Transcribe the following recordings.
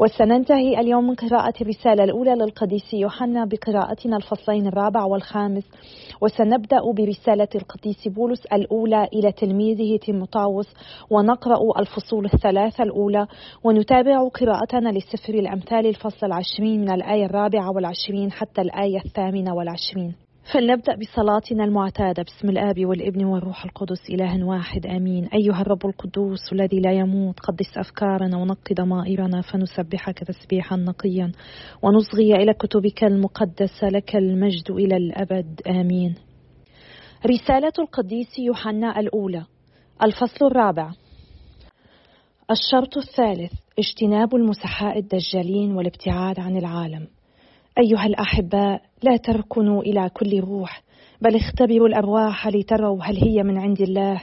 وسننتهي اليوم من قراءة الرسالة الأولى للقديس يوحنا بقراءتنا الفصلين الرابع والخامس وسنبدأ برسالة القديس بولس الأولى إلى تلميذه تيموتاوس ونقرأ الفصول الثلاثة الأولى ونتابع قراءتنا لسفر الأمثال الفصل العشرين من الآية الرابعة والعشرين حتى الآية الثامنة والعشرين. فلنبدأ بصلاتنا المعتادة. باسم الآب والابن والروح القدس إله واحد آمين. أيها الرب القدوس الذي لا يموت قدس أفكارنا ونقي ضمائرنا فنسبحك تسبيحا نقيا. ونصغي إلى كتبك المقدسة لك المجد إلى الأبد آمين. رسالة القديس يوحنا الأولى الفصل الرابع. الشرط الثالث اجتناب المسحاء الدجالين والابتعاد عن العالم. أيها الأحباء لا تركنوا إلى كل روح بل اختبروا الأرواح لتروا هل هي من عند الله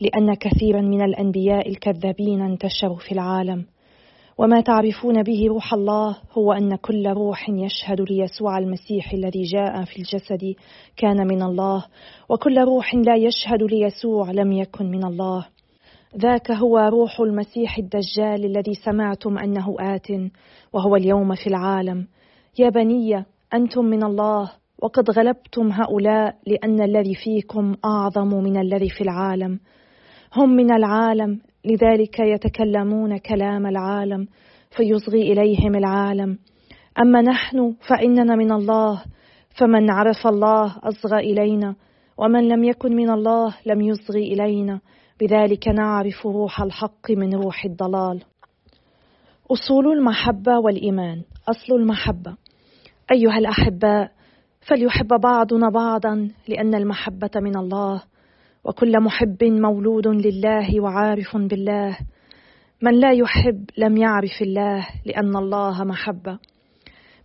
لأن كثيرا من الأنبياء الكذابين انتشروا في العالم. وما تعرفون به روح الله هو أن كل روح يشهد ليسوع المسيح الذي جاء في الجسد كان من الله وكل روح لا يشهد ليسوع لم يكن من الله. ذاك هو روح المسيح الدجال الذي سمعتم أنه آت وهو اليوم في العالم. يا بني أنتم من الله وقد غلبتم هؤلاء لأن الذي فيكم أعظم من الذي في العالم. هم من العالم لذلك يتكلمون كلام العالم فيصغي إليهم العالم. أما نحن فإننا من الله فمن عرف الله أصغى إلينا ومن لم يكن من الله لم يصغي إلينا. بذلك نعرف روح الحق من روح الضلال. أصول المحبة والإيمان. أصل المحبة. أيها الأحباء فليحب بعضنا بعضا لأن المحبة من الله وكل محب مولود لله وعارف بالله. من لا يحب لم يعرف الله لأن الله محبة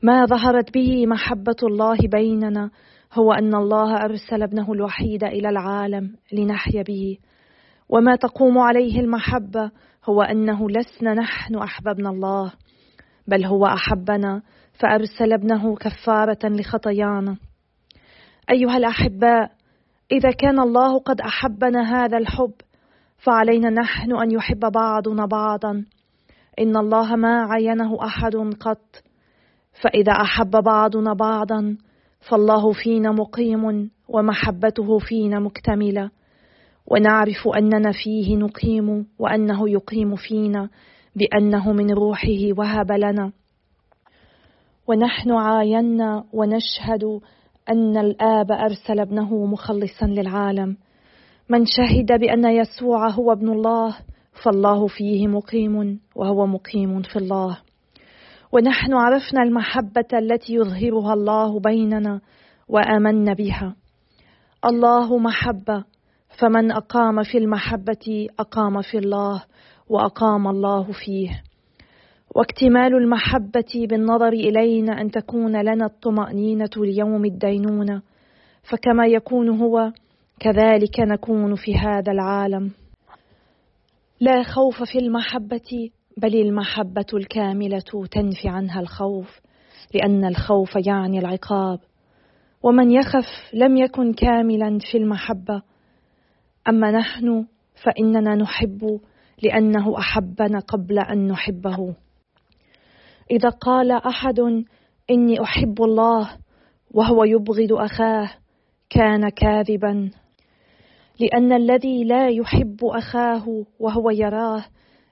ما ظهرت به محبة الله بيننا هو أن الله أرسل ابنه الوحيد إلى العالم لنحيا به. وما تقوم عليه المحبة هو أنه لسنا نحن أحببنا الله بل هو أحبنا فأرسل ابنه كفارة لخطايانا. أيها الأحباء إذا كان الله قد أحبنا هذا الحب فعلينا نحن أن يحب بعضنا بعضا. إن الله ما عينه أحد قط. فإذا أحب بعضنا بعضا فالله فينا مقيم ومحبته فينا مكتملة. ونعرف أننا فيه نقيم وأنه يقيم فينا بأنه من روحه وهب لنا. ونحن عاينا ونشهد أن الآب أرسل ابنه مخلصا للعالم. من شهد بأن يسوع هو ابن الله فالله فيه مقيم وهو مقيم في الله. ونحن عرفنا المحبة التي يظهرها الله بيننا وآمنا بها. الله محبة فمن أقام في المحبة أقام في الله وأقام الله فيه. واكتمال المحبة بالنظر إلينا أن تكون لنا الطمأنينة ليوم الدينونة فكما يكون هو كذلك نكون في هذا العالم. لا خوف في المحبة بل المحبة الكاملة تنفي عنها الخوف لأن الخوف يعني العقاب. ومن يخف لم يكن كاملا في المحبة. أما نحن فإننا نحب لأنه أحبنا قبل أن نحبه. إذا قال أحد إني أحب الله وهو يبغض أخاه كان كاذبا. لأن الذي لا يحب أخاه وهو يراه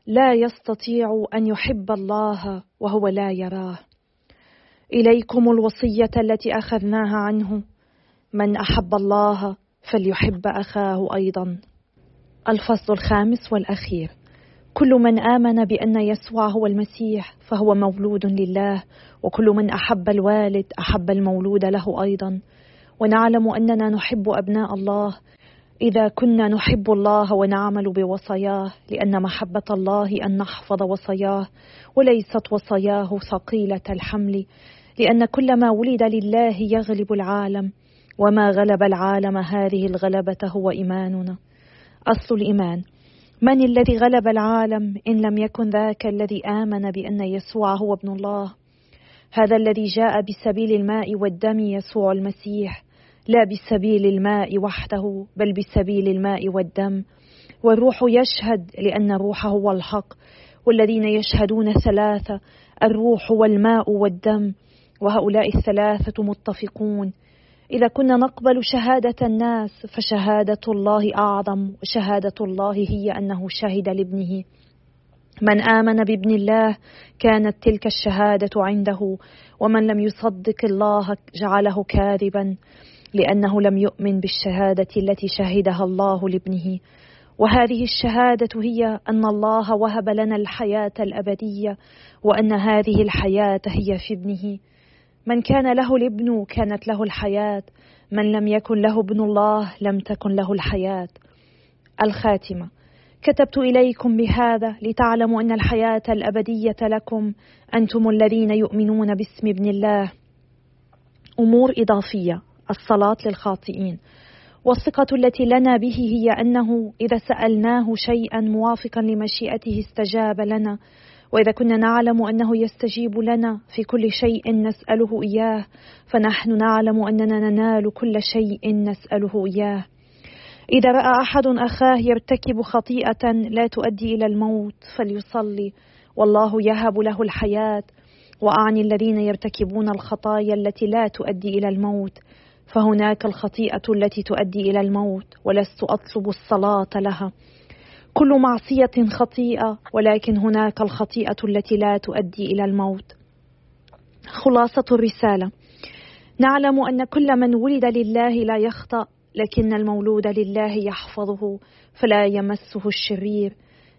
لا يستطيع أن يحب الله وهو لا يراه. إليكم الوصية التي أخذناها عنه. من أحب الله فليحب أخاه أيضا. الفصل الخامس والأخير. كل من آمن بأن يسوع هو المسيح فهو مولود لله وكل من أحب الوالد أحب المولود له أيضا. ونعلم أننا نحب أبناء الله. إذا كنا نحب الله ونعمل بوصاياه لأن محبة الله أن نحفظ وصاياه وليست وصاياه ثقيلة الحمل. لأن كل ما ولد لله يغلب العالم وما غلب العالم هذه الغلبة هو إيماننا. أصل الإيمان. من الذي غلب العالم إن لم يكن ذاك الذي آمن بأن يسوع هو ابن الله؟ هذا الذي جاء بسبيل الماء والدم يسوع المسيح لا بسبيل الماء وحده بل بسبيل الماء والدم. والروح يشهد لأن الروح هو الحق والذين يشهدون ثلاثة الروح والماء والدم. وهؤلاء الثلاثة متفقون. إذا كنا نقبل شهادة الناس فشهادة الله أعظم وشهادة الله هي أنه شهد لابنه. من آمن بابن الله كانت تلك الشهادة عنده. ومن لم يصدق الله جعله كاذبا لأنه لم يؤمن بالشهادة التي شهدها الله لابنه. وهذه الشهادة هي أن الله وهب لنا الحياة الأبدية وأن هذه الحياة هي في ابنه. من كان له الابن كانت له الحياة. من لم يكن له ابن الله لم تكن له الحياة. الخاتمة. كتبت إليكم بهذا لتعلموا أن الحياة الأبدية لكم. أنتم الذين يؤمنون باسم ابن الله. أمور إضافية. الصلاة للخاطئين. والثقة التي لنا به هي أنه إذا سألناه شيئا موافقا لمشيئته استجاب لنا. وإذا كنا نعلم أنه يستجيب لنا في كل شيء نسأله إياه فنحن نعلم أننا ننال كل شيء نسأله إياه. إذا رأى أحد أخاه يرتكب خطيئة لا تؤدي إلى الموت فليصلي. والله يهب له الحياة. وأعني الذين يرتكبون الخطايا التي لا تؤدي إلى الموت. فهناك الخطيئة التي تؤدي إلى الموت ولست أطلب الصلاة لها. كل معصية خطيئة ولكن هناك الخطيئة التي لا تؤدي إلى الموت. خلاصة الرسالة. نعلم أن كل من ولد لله لا يخطأ لكن المولود لله يحفظه فلا يمسه الشرير.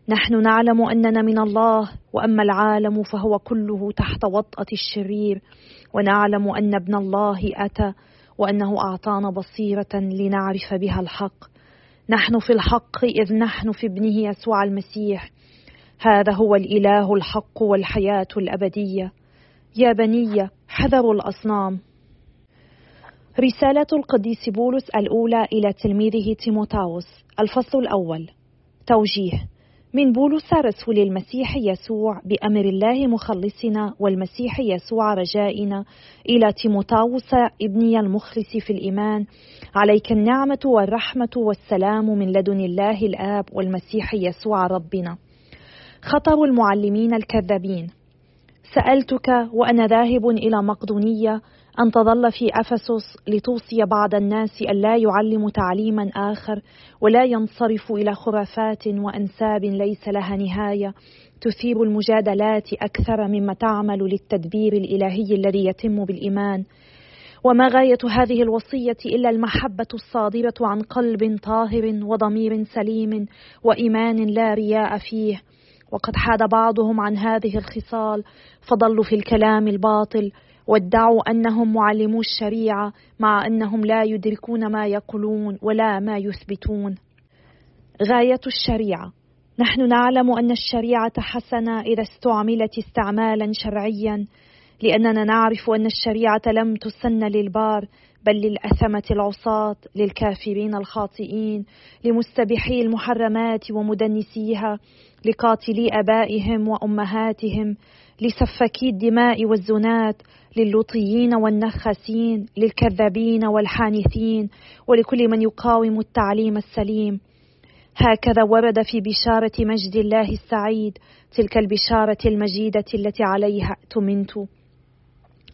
نحن نعلم أننا من الله وأما العالم فهو كله تحت وطأة الشرير. ونعلم أن ابن الله أتى وأنه أعطانا بصيرة لنعرف بها الحق. نحن في الحق إذ نحن في ابنه يسوع المسيح. هذا هو الإله الحق والحياة الأبدية. يا بني حذروا الأصنام. رسالة القديس بولس الأولى إلى تلميذه تيموتاوس الفصل الأول. توجيه. من بولس رسول المسيح يسوع بأمر الله مخلصنا والمسيح يسوع رجائنا إلى تيموتاوس ابني المخلص في الإيمان. عليك النعمة والرحمة والسلام من لدن الله الآب والمسيح يسوع ربنا. خطر المعلمين الكذابين. سألتك وأنا ذاهب إلى مقدونية أن تظل في أفسس لتوصي بعض الناس ألا يعلموا تعليما آخر ولا ينصرف إلى خرافات وأنساب ليس لها نهاية. تثير المجادلات أكثر مما تعمل للتدبير الإلهي الذي يتم بالإيمان. وما غاية هذه الوصية إلا المحبة الصادرة عن قلب طاهر وضمير سليم وإيمان لا رياء فيه. وقد حاد بعضهم عن هذه الخصال. فضلوا في الكلام الباطل. وادعوا أنهم معلمو الشريعة مع أنهم لا يدركون ما يقولون ولا ما يثبتون. غاية الشريعة. نحن نعلم أن الشريعة حسنة إذا استعملت استعمالا شرعيا لأننا نعرف أن الشريعة لم تسن للبار بل للأثمة العصاة للكافرين الخاطئين لمستبحي المحرمات ومدنسيها لقاتلي آبائهم وأمهاتهم لسفكي الدماء والزنات للوطيين والنخاسين للكذابين والحانثين ولكل من يقاوم التعليم السليم. هكذا ورد في بشارة مجد الله السعيد تلك البشارة المجيدة التي عليها اؤتمنت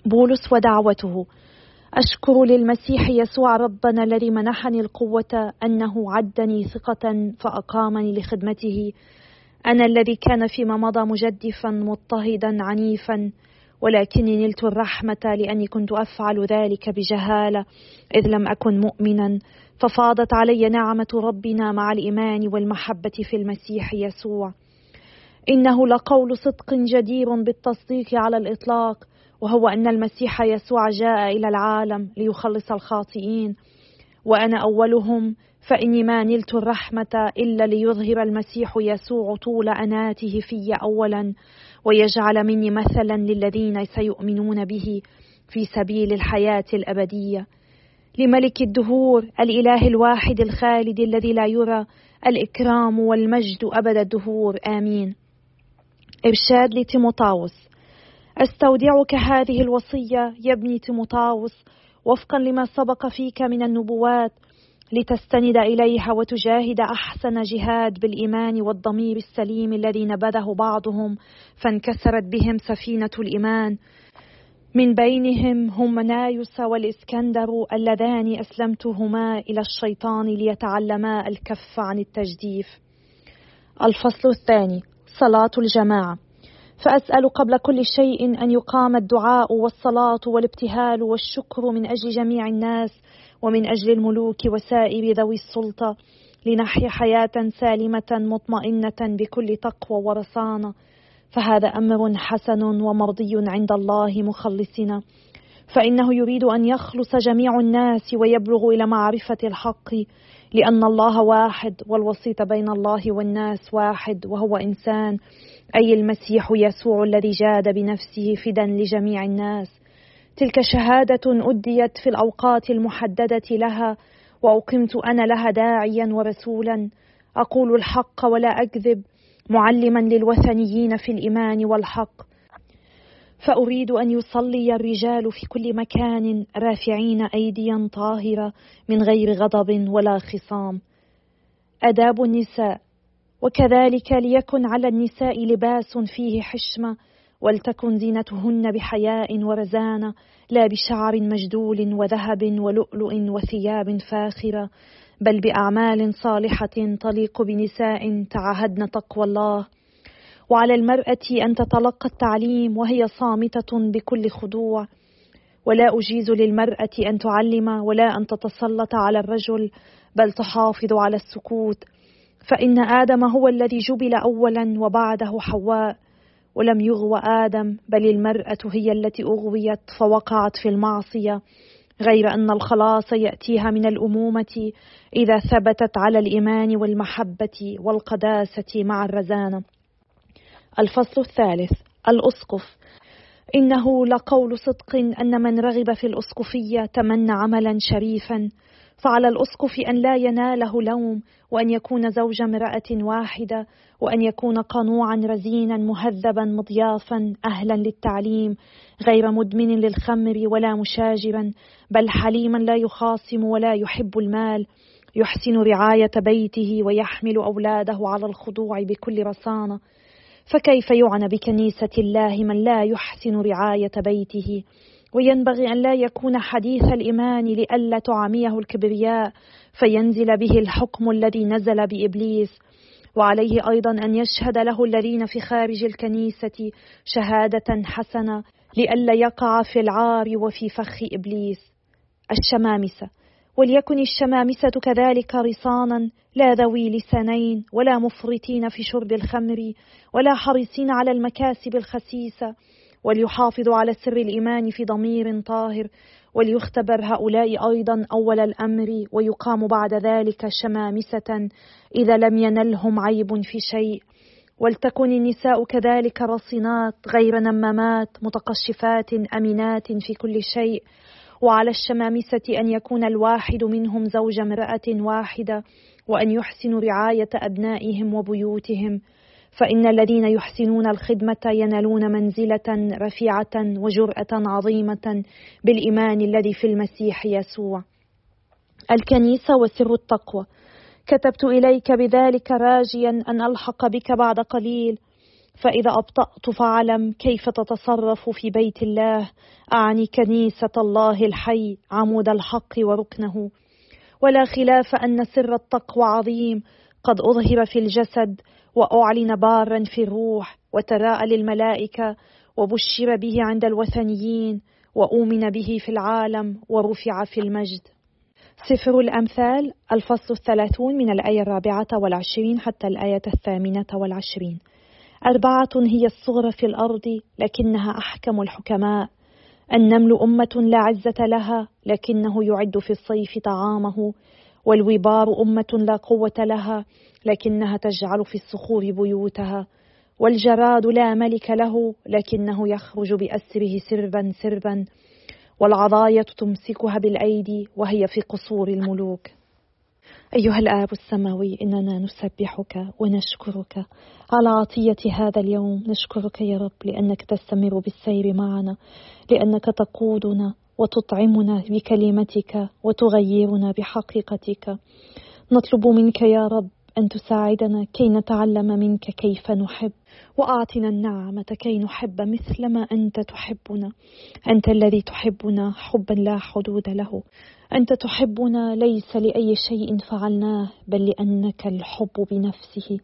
بولس ودعوته أشكر للمسيح يسوع ربنا الذي منحني القوة أنه عدني ثقة فأقامني لخدمته. أنا الذي كان فيما مضى مجدفا مضطهدا عنيفا ولكني نلت الرحمة لأني كنت أفعل ذلك بجهالة. إذ لم أكن مؤمنا ففاضت علي نعمة ربنا مع الإيمان والمحبة في المسيح يسوع. إنه لقول صدق جدير بالتصديق على الإطلاق وهو أن المسيح يسوع جاء إلى العالم ليخلص الخاطئين. وأنا أولهم فإني ما نلت الرحمة إلا ليظهر المسيح يسوع طول أناته في أولا. ويجعل مني مثلا للذين سيؤمنون به في سبيل الحياة الأبدية. لملك الدهور الإله الواحد الخالد الذي لا يرى الإكرام والمجد أبد الدهور. آمين. إرشاد لتيموتاوس. أستودعك هذه الوصية يا ابني تيموتاوس وفقا لما سبق فيك من النبوات لتستند إليها وتجاهد أحسن جهاد بالإيمان والضمير السليم الذي نبذه بعضهم فانكسرت بهم سفينة الإيمان. من بينهم هم منايوس والإسكندر اللذان أسلمتهما إلى الشيطان ليتعلما الكف عن التجديف. الفصل الثاني صلاة الجماعة. فأسأل قبل كل شيء أن يقام الدعاء والصلاة والابتهال والشكر من أجل جميع الناس ومن أجل الملوك وسائر ذوي السلطة لنحيا حياة سالمة مطمئنة بكل تقوى ورصانة. فهذا أمر حسن ومرضي عند الله مخلصنا. فإنه يريد أن يخلص جميع الناس ويبلغ إلى معرفة الحق لأن الله واحد والوسيط بين الله والناس واحد وهو إنسان. أي المسيح يسوع الذي جاد بنفسه فدا لجميع الناس. تلك شهادة أديت في الأوقات المحددة لها وأقمت أنا لها داعيا ورسولا. أقول الحق ولا أكذب معلما للوثنيين في الإيمان والحق. فأريد أن يصلي الرجال في كل مكان رافعين ايديا طاهرة من غير غضب ولا خصام. آداب النساء. وكذلك ليكن على النساء لباس فيه حشمة ولتكن زينتهن بحياء ورزانه لا بشعر مجدول وذهب ولؤلؤ وثياب فاخرة بل بأعمال صالحة تليق بنساء تعهدن تقوى الله. وعلى المرأة أن تتلقى التعليم وهي صامتة بكل خضوع. ولا أجيز للمرأة أن تعلم ولا أن تتسلط على الرجل بل تحافظ على السكوت. فإن آدم هو الذي جبل اولا وبعده حواء. ولم يغو آدم بل المرأة هي التي أغويت فوقعت في المعصية غير أن الخلاص يأتيها من الأمومة إذا ثبتت على الإيمان والمحبة والقداسة مع الرزانة. الفصل الثالث الأسقف. إنه لقول صدق أن من رغب في الأسقفية تمنى عملا شريفا فعلى الأسقف أن لا يناله لوم وأن يكون زوج امرأة واحدة وأن يكون قنوعا رزينا مهذبا مضيافا أهلا للتعليم غير مدمن للخمر ولا مشاجرا بل حليما لا يخاصم ولا يحب المال. يحسن رعاية بيته ويحمل أولاده على الخضوع بكل رصانة. فكيف يعنى بكنيسة الله من لا يحسن رعاية بيته؟ وينبغي أن لا يكون حديث الإيمان لئلا تعاميه الكبرياء فينزل به الحكم الذي نزل بإبليس. وعليه أيضا أن يشهد له الذين في خارج الكنيسة شهادة حسنة لئلا يقع في العار وفي فخ إبليس. الشمامسة. وليكن الشمامسة كذلك رصانا لا ذوي لسانين ولا مفرطين في شرب الخمر ولا حريصين على المكاسب الخسيسة. وليحافظوا على سر الإيمان في ضمير طاهر وليختبر هؤلاء أيضا أول الأمر ويقام بعد ذلك شمامسة إذا لم ينلهم عيب في شيء. ولتكن النساء كذلك رصينات غير نمامات متقشفات امينات في كل شيء. وعلى الشمامسة أن يكون الواحد منهم زوج امرأة واحدة وأن يحسنوا رعاية أبنائهم وبيوتهم. فإن الذين يحسنون الخدمة ينالون منزلة رفيعة وجرأة عظيمة بالإيمان الذي في المسيح يسوع. الكنيسة وسر التقوى. كتبت إليك بذلك راجيا أن ألحق بك بعد قليل. فإذا أبطأت فاعلم كيف تتصرف في بيت الله. أعني كنيسة الله الحي عمود الحق وركنه. ولا خلاف أن سر التقوى عظيم. قد أظهر في الجسد وأعلن بارا في الروح وتراءى للملائكة وبشر به عند الوثنيين وأؤمن به في العالم ورفع في المجد. سفر الأمثال الفصل الثلاثون من الآية الرابعة والعشرين حتى الآية الثامنة والعشرين. أربعة هي الصغرى في الأرض لكنها أحكم الحكماء. النمل أمة لا عزة لها لكنه يعد في الصيف طعامه والوبار أمة لا قوة لها لكنها تجعل في الصخور بيوتها. والجراد لا ملك له لكنه يخرج بأسره سربا سربا والعضاية تمسكها بالأيدي وهي في قصور الملوك. أيها الآب السماوي إننا نسبحك ونشكرك. على عطية هذا اليوم نشكرك يا رب لأنك تستمر بالسير معنا لأنك تقودنا. وتطعمنا بكلمتك وتغيرنا بحقيقتك. نطلب منك يا رب أن تساعدنا كي نتعلم منك كيف نحب وأعطنا النعمة كي نحب مثلما أنت تحبنا. أنت الذي تحبنا حبا لا حدود له. أنت تحبنا ليس لأي شيء فعلناه بل لأنك الحب بنفسه.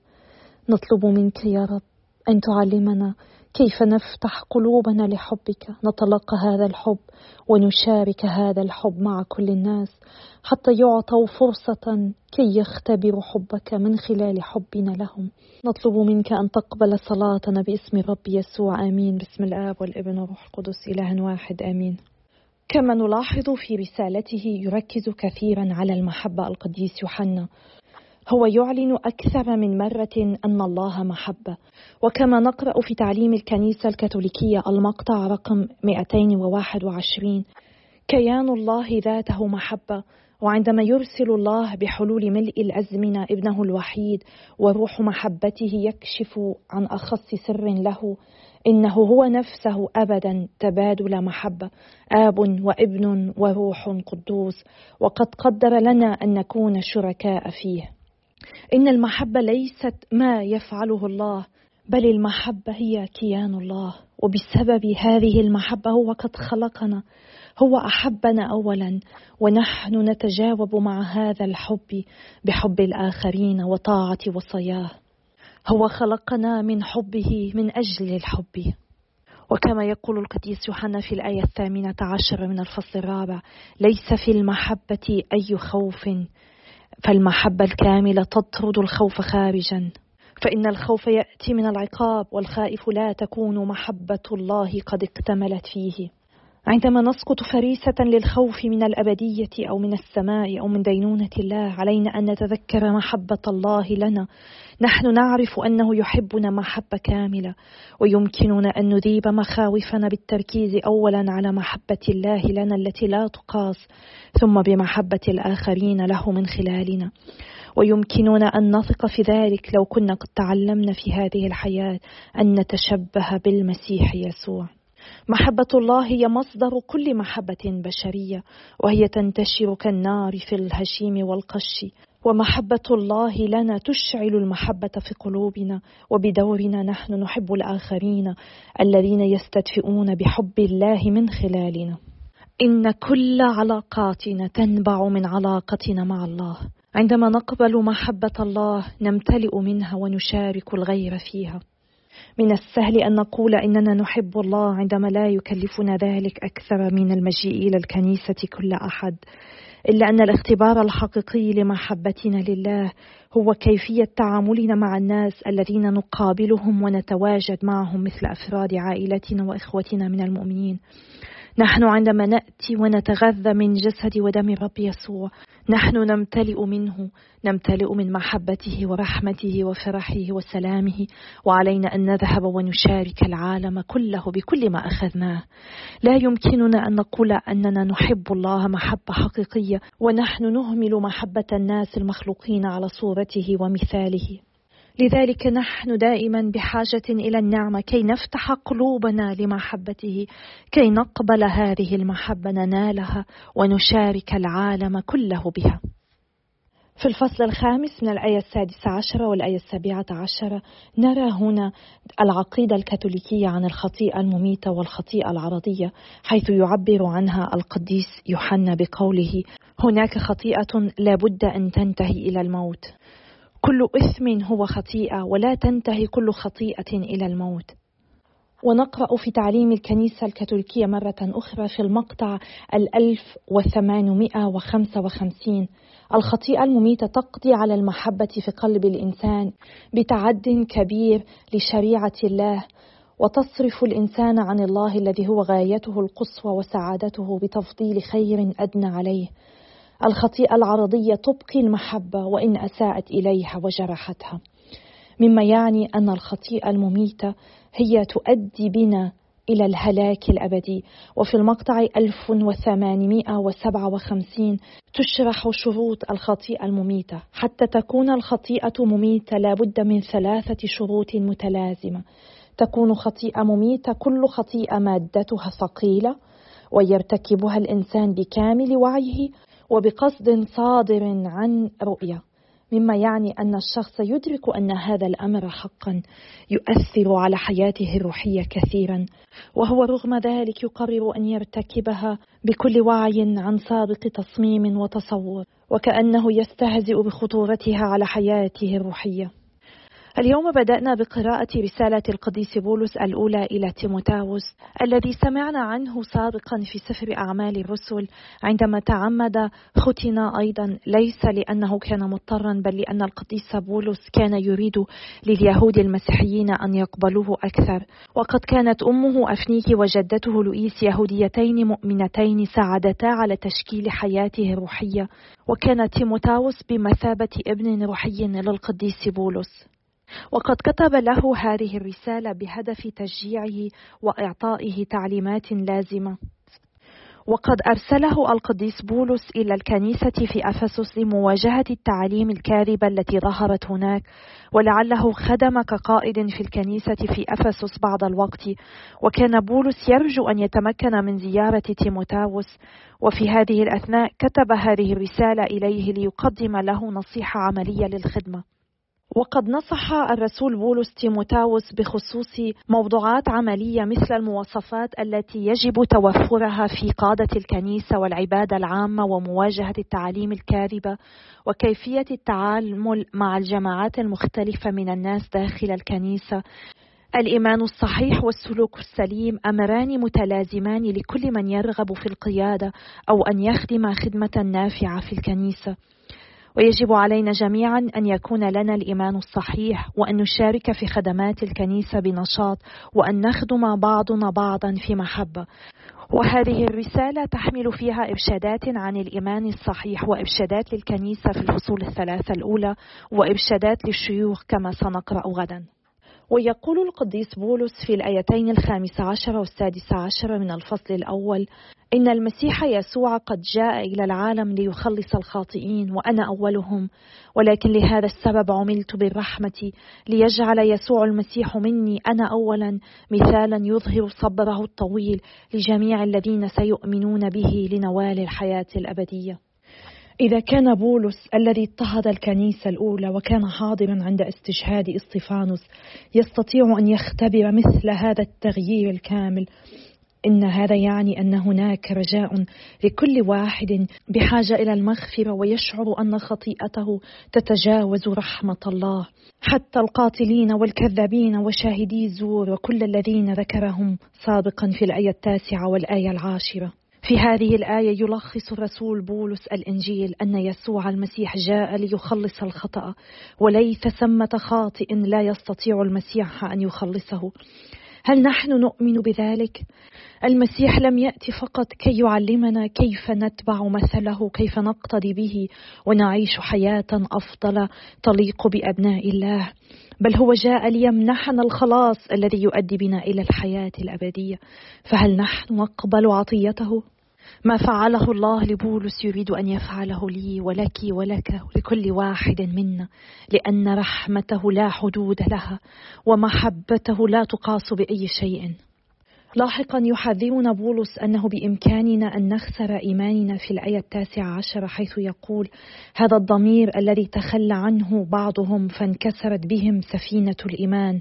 نطلب منك يا رب أن تعلمنا كيف نفتح قلوبنا لحبك؟ نتلقى هذا الحب ونشارك هذا الحب مع كل الناس حتى يعطوا فرصة كي يختبروا حبك من خلال حبنا لهم. نطلب منك أن تقبل صلاتنا باسم رب يسوع آمين. باسم الآب والابن والروح القدس إله واحد آمين. كما نلاحظ في رسالته يركز كثيرا على المحبة القديس يوحنا. هو يعلن أكثر من مرة أن الله محبة وكما نقرأ في تعليم الكنيسة الكاثوليكية المقطع رقم 221 كيان الله ذاته محبة وعندما يرسل الله بحلول ملء الازمنه ابنه الوحيد وروح محبته يكشف عن أخص سر له إنه هو نفسه ابدا تبادل محبه آب وابن وروح قدوس وقد قدر لنا أن نكون شركاء فيه. إن المحبة ليست ما يفعله الله بل المحبة هي كيان الله. وبسبب هذه المحبة هو قد خلقنا هو أحبنا اولا ونحن نتجاوب مع هذا الحب بحب الآخرين وطاعة وصاياه هو خلقنا من حبه من أجل الحب. وكما يقول القديس يوحنا في الآية الثامنة عشر من الفصل الرابع ليس في المحبة أي خوف. فالمحبة الكاملة تطرد الخوف خارجا. فإن الخوف يأتي من العقاب والخائف لا تكون محبة الله قد اكتملت فيه. عندما نسقط فريسة للخوف من الأبدية أو من السماء أو من دينونة الله علينا أن نتذكر محبة الله لنا. نحن نعرف أنه يحبنا محبة كاملة ويمكننا أن نذيب مخاوفنا بالتركيز أولا على محبة الله لنا التي لا تقاس ثم بمحبة الآخرين له من خلالنا. ويمكننا أن نثق في ذلك لو كنا قد تعلمنا في هذه الحياة أن نتشبه بالمسيح يسوع. محبة الله هي مصدر كل محبة بشرية وهي تنتشر كالنار في الهشيم والقش. ومحبة الله لنا تشعل المحبة في قلوبنا وبدورنا نحن نحب الآخرين الذين يستدفئون بحب الله من خلالنا. إن كل علاقاتنا تنبع من علاقتنا مع الله. عندما نقبل محبة الله نمتلئ منها ونشارك الغير فيها. من السهل أن نقول إننا نحب الله عندما لا يكلفنا ذلك أكثر من المجيء إلى الكنيسة كل أحد. إلا أن الاختبار الحقيقي لمحبتنا لله هو كيفية تعاملنا مع الناس الذين نقابلهم ونتواجد معهم مثل أفراد عائلتنا وإخوتنا من المؤمنين. نحن عندما نأتي ونتغذى من جسد ودم الرب يسوع نحن نمتلئ منه نمتلئ من محبته ورحمته وفرحه وسلامه وعلينا أن نذهب ونشارك العالم كله بكل ما أخذناه. لا يمكننا أن نقول أننا نحب الله محبة حقيقية ونحن نهمل محبة الناس المخلوقين على صورته ومثاله. لذلك نحن دائما بحاجة إلى النعمة كي نفتح قلوبنا لمحبته كي نقبل هذه المحبة ننالها ونشارك العالم كله بها. في الفصل الخامس من الآية السادسة عشرة والآية السابعة عشرة نرى هنا العقيدة الكاثوليكية عن الخطيئة المميتة والخطيئة العرضية حيث يعبر عنها القديس يوحنا بقوله هناك خطيئة لابد أن تنتهي إلى الموت كل إثم هو خطيئة ولا تنتهي كل خطيئة إلى الموت. ونقرأ في تعليم الكنيسة الكاثوليكية مرة أخرى في المقطع الألف وثمانمائة وخمسة وخمسين. الخطيئة المميتة تقضي على المحبة في قلب الإنسان بتعد كبير لشريعة الله وتصرف الإنسان عن الله الذي هو غايته القصوى وسعادته بتفضيل خير أدنى عليه. الخطيئة العرضية تبقي المحبة وإن أساءت إليها وجرحتها. مما يعني أن الخطيئة المميتة هي تؤدي بنا إلى الهلاك الأبدي. وفي المقطع 1857 تشرح شروط الخطيئة المميتة. حتى تكون الخطيئة مميتة لابد من ثلاثة شروط متلازمة. تكون خطيئة مميتة كل خطيئة مادتها ثقيلة ويرتكبها الإنسان بكامل وعيه وبقصد صادر عن رؤية مما يعني أن الشخص يدرك أن هذا الأمر حقا يؤثر على حياته الروحية كثيرا. وهو رغم ذلك يقرر أن يرتكبها بكل وعي عن سابق تصميم وتصور وكأنه يستهزئ بخطورتها على حياته الروحية. اليوم بدأنا بقراءة رسالة القديس بولس الأولى إلى تيموتاوس الذي سمعنا عنه سابقا في سفر أعمال الرسل عندما تعمد ختن أيضا ليس لأنه كان مضطرا بل لأن القديس بولس كان يريد لليهود المسيحيين أن يقبلوه أكثر. وقد كانت أمه أفنيكي وجدته لؤيس يهوديتين مؤمنتين ساعدتا على تشكيل حياته الروحية. وكان تيموتاوس بمثابة ابن روحي للقديس بولس. وقد كتب له هذه الرسالة بهدف تشجيعه وإعطائه تعليمات لازمة. وقد أرسله القديس بولس إلى الكنيسة في أفسس لمواجهة التعاليم الكاذبة التي ظهرت هناك ولعله خدم كقائد في الكنيسة في أفسس بعض الوقت. وكان بولس يرجو أن يتمكن من زيارة تيموتاوس. وفي هذه الأثناء كتب هذه الرسالة إليه ليقدم له نصيحة عملية للخدمة. وقد نصح الرسول بولس تيموتاوس بخصوص موضوعات عملية مثل المواصفات التي يجب توفرها في قادة الكنيسة والعبادة العامة ومواجهة التعاليم الكاذبة وكيفية التعامل مع الجماعات المختلفة من الناس داخل الكنيسة. الإيمان الصحيح والسلوك السليم أمران متلازمان لكل من يرغب في القيادة أو أن يخدم خدمة نافعة في الكنيسة. ويجب علينا جميعا أن يكون لنا الإيمان الصحيح وأن نشارك في خدمات الكنيسة بنشاط وأن نخدم بعضنا بعضا في محبة. وهذه الرسالة تحمل فيها إرشادات عن الإيمان الصحيح وإرشادات للكنيسة في الفصول الثلاثة الأولى وإرشادات للشيوخ كما سنقرأ غدا. ويقول القديس بولس في الآيتين الخامس عشر والسادس عشر من الفصل الأول إن المسيح يسوع قد جاء إلى العالم ليخلص الخاطئين وأنا أولهم ولكن لهذا السبب عملت بالرحمة ليجعل يسوع المسيح مني أنا أولا مثالا يظهر صبره الطويل لجميع الذين سيؤمنون به لنوال الحياة الأبدية. إذا كان بولس الذي اضطهد الكنيسة الأولى وكان حاضرا عند استشهاد إسطفانوس يستطيع أن يختبر مثل هذا التغيير الكامل. إن هذا يعني أن هناك رجاء لكل واحد بحاجة إلى المغفرة ويشعر أن خطيئته تتجاوز رحمة الله. حتى القاتلين والكذابين وشاهدي الزور وكل الذين ذكرهم سابقا في الآية التاسعة والآية العاشرة. في هذه الآية يلخص الرسول بولس الإنجيل أن يسوع المسيح جاء ليخلص الخطأ وليس ثمة خاطئ لا يستطيع المسيح أن يخلصه. هل نحن نؤمن بذلك؟ المسيح لم يأتي فقط كي يعلمنا كيف نتبع مثله كيف نقتدي به ونعيش حياة أفضل تليق بأبناء الله بل هو جاء ليمنحنا الخلاص الذي يؤدي بنا إلى الحياة الأبدية. فهل نحن نقبل عطيته؟ ما فعله الله لبولس يريد أن يفعله لي ولك ولك ولكل واحد منا لأن رحمته لا حدود لها ومحبته لا تقاس بأي شيء. لاحقا يحذرنا بولس أنه بإمكاننا أن نخسر إيماننا في الآية التاسعة عشر حيث يقول هذا الضمير الذي تخلى عنه بعضهم فانكسرت بهم سفينة الإيمان.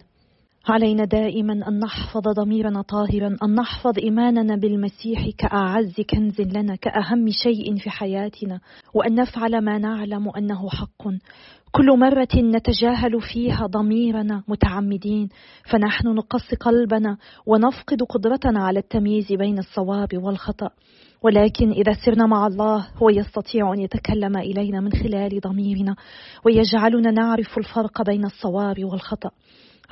علينا دائما أن نحفظ ضميرنا طاهرا أن نحفظ إيماننا بالمسيح كأعز كنز لنا كأهم شيء في حياتنا وأن نفعل ما نعلم أنه حق. كل مرة نتجاهل فيها ضميرنا متعمدين فنحن نقص قلبنا ونفقد قدرتنا على التمييز بين الصواب والخطأ. ولكن إذا سرنا مع الله هو يستطيع أن يتكلم إلينا من خلال ضميرنا ويجعلنا نعرف الفرق بين الصواب والخطأ.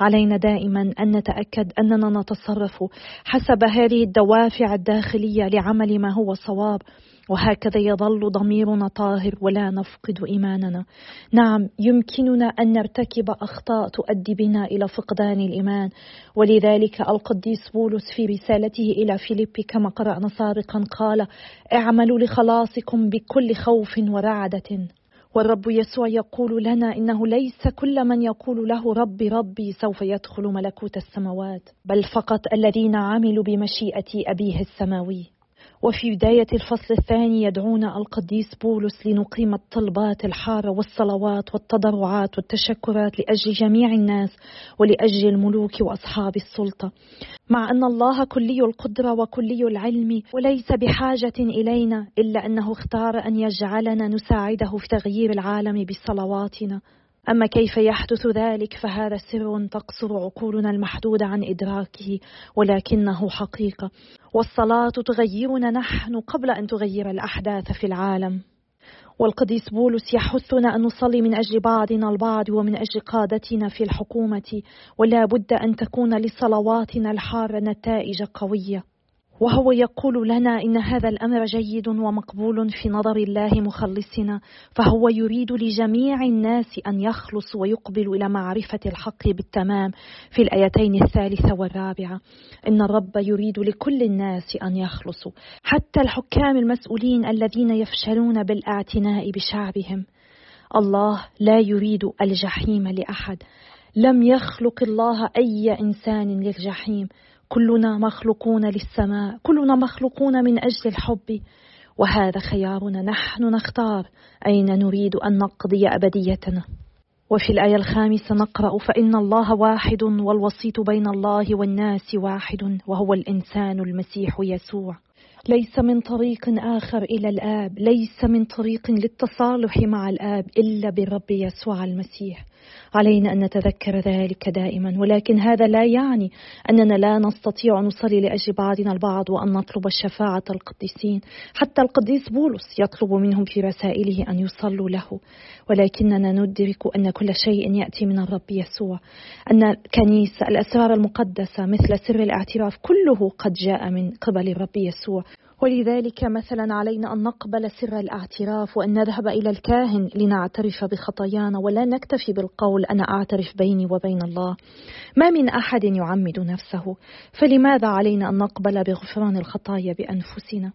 علينا دائما أن نتأكد أننا نتصرف حسب هذه الدوافع الداخلية لعمل ما هو صواب وهكذا يظل ضميرنا طاهر ولا نفقد إيماننا. نعم يمكننا أن نرتكب أخطاء تؤدي بنا إلى فقدان الإيمان ولذلك القديس بولس في رسالته إلى فيليبي كما قرأنا سابقا قال اعملوا لخلاصكم بكل خوف ورعدة. والرب يسوع يقول لنا إنه ليس كل من يقول له ربي ربي سوف يدخل ملكوت السماوات بل فقط الذين عملوا بمشيئة أبيه السماوي. وفي بداية الفصل الثاني يدعونا القديس بولس لنقيم الطلبات الحارة والصلوات والتضرعات والتشكرات لأجل جميع الناس ولأجل الملوك وأصحاب السلطة. مع أن الله كلي القدرة وكلي العلم وليس بحاجة إلينا إلا أنه اختار أن يجعلنا نساعده في تغيير العالم بصلواتنا. أما كيف يحدث ذلك فهذا سر تقصر عقولنا المحدودة عن إدراكه ولكنه حقيقة. والصلاة تغيرنا نحن قبل أن تغير الأحداث في العالم. والقديس بولس يحثنا أن نصلي من أجل بعضنا البعض ومن أجل قادتنا في الحكومة ولا بد أن تكون لصلواتنا الحارة نتائج قوية. وهو يقول لنا إن هذا الأمر جيد ومقبول في نظر الله مخلصنا فهو يريد لجميع الناس أن يخلصوا ويقبلوا إلى معرفة الحق بالتمام في الآيتين الثالثة والرابعة. إن الرب يريد لكل الناس أن يخلصوا حتى الحكام المسؤولين الذين يفشلون بالأعتناء بشعبهم. الله لا يريد الجحيم لأحد. لم يخلق الله أي إنسان للجحيم. كلنا مخلوقون للسماء كلنا مخلوقون من أجل الحب. وهذا خيارنا نحن نختار أين نريد أن نقضي أبديتنا. وفي الآية الخامسة نقرأ فإن الله واحد والوسيط بين الله والناس واحد وهو الإنسان المسيح يسوع. ليس من طريق آخر إلى الآب ليس من طريق للتصالح مع الآب إلا بالرب يسوع المسيح. علينا أن نتذكر ذلك دائما. ولكن هذا لا يعني أننا لا نستطيع أن نصلي لاجل بعضنا البعض وأن نطلب الشفاعة القديسين. حتى القديس بولس يطلب منهم في رسائله أن يصلوا له. ولكننا ندرك أن كل شيء يأتي من الرب يسوع. أن الكنيسة الأسرار المقدسة مثل سر الاعتراف كله قد جاء من قبل الرب يسوع. ولذلك مثلا علينا أن نقبل سر الاعتراف وأن نذهب إلى الكاهن لنعترف بخطايانا ولا نكتفي بالقول أنا أعترف بيني وبين الله. ما من أحد يعمد نفسه. فلماذا علينا أن نقبل بغفران الخطايا بأنفسنا؟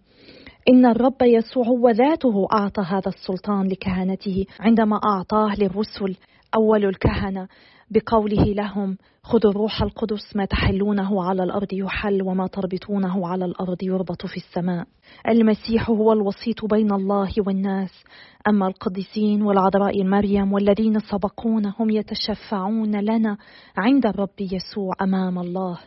إن الرب يسوع هو ذاته أعطى هذا السلطان لكهنته عندما أعطاه للرسل. أول الكهنة بقوله لهم خذوا الروح القدس ما تحلونه على الأرض يحل وما تربطونه على الأرض يربط في السماء. المسيح هو الوسيط بين الله والناس. أما القديسين والعذراء مريم والذين سبقونا هم يتشفعون لنا عند الرب يسوع أمام الله.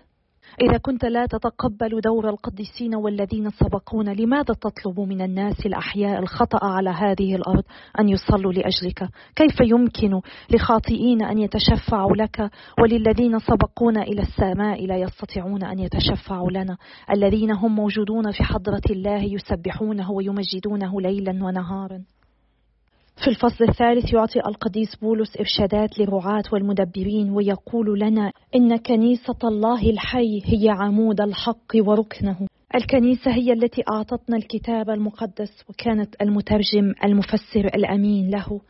إذا كنت لا تتقبل دور القديسين والذين سبقونا لماذا تطلب من الناس الأحياء الخطأ على هذه الأرض أن يصلوا لأجلك؟ كيف يمكن لخاطئين أن يتشفعوا لك وللذين سبقونا إلى السماء لا يستطيعون أن يتشفعوا لنا؟ الذين هم موجودون في حضرة الله يسبحونه ويمجدونه ليلا ونهارا. في الفصل الثالث يعطي القديس بولس إرشادات للرعاة والمدبرين ويقول لنا إن كنيسة الله الحي هي عمود الحق وركنه. الكنيسة هي التي أعطتنا الكتاب المقدس وكانت المترجم المفسر الأمين له.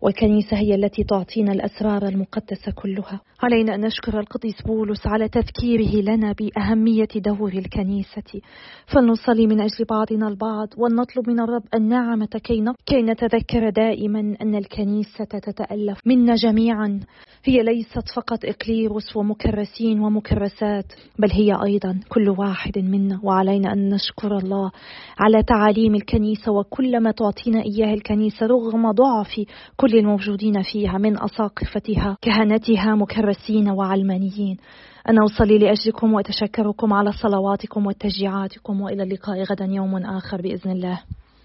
والكنيسة هي التي تعطينا الأسرار المقدسة كلها. علينا أن نشكر القديس بولس على تذكيره لنا بأهمية دور الكنيسة. فلنصلي من أجل بعضنا البعض ونطلب من الرب النعمة كي, كي نتذكر دائما أن الكنيسة تتألف منا جميعا. هي ليست فقط إقليروس ومكرسين ومكرسات بل هي أيضا كل واحد منا. وعلينا أن نشكر الله على تعاليم الكنيسة وكل ما تعطينا إياه الكنيسة رغم ضعف كل الموجودين فيها من أساقفتها كهنتها مكرسين وعلمانيين. أنا أصلي لأجلكم وأتشكركم على صلواتكم وتشجيعاتكم وإلى اللقاء غدا يوم آخر بإذن الله.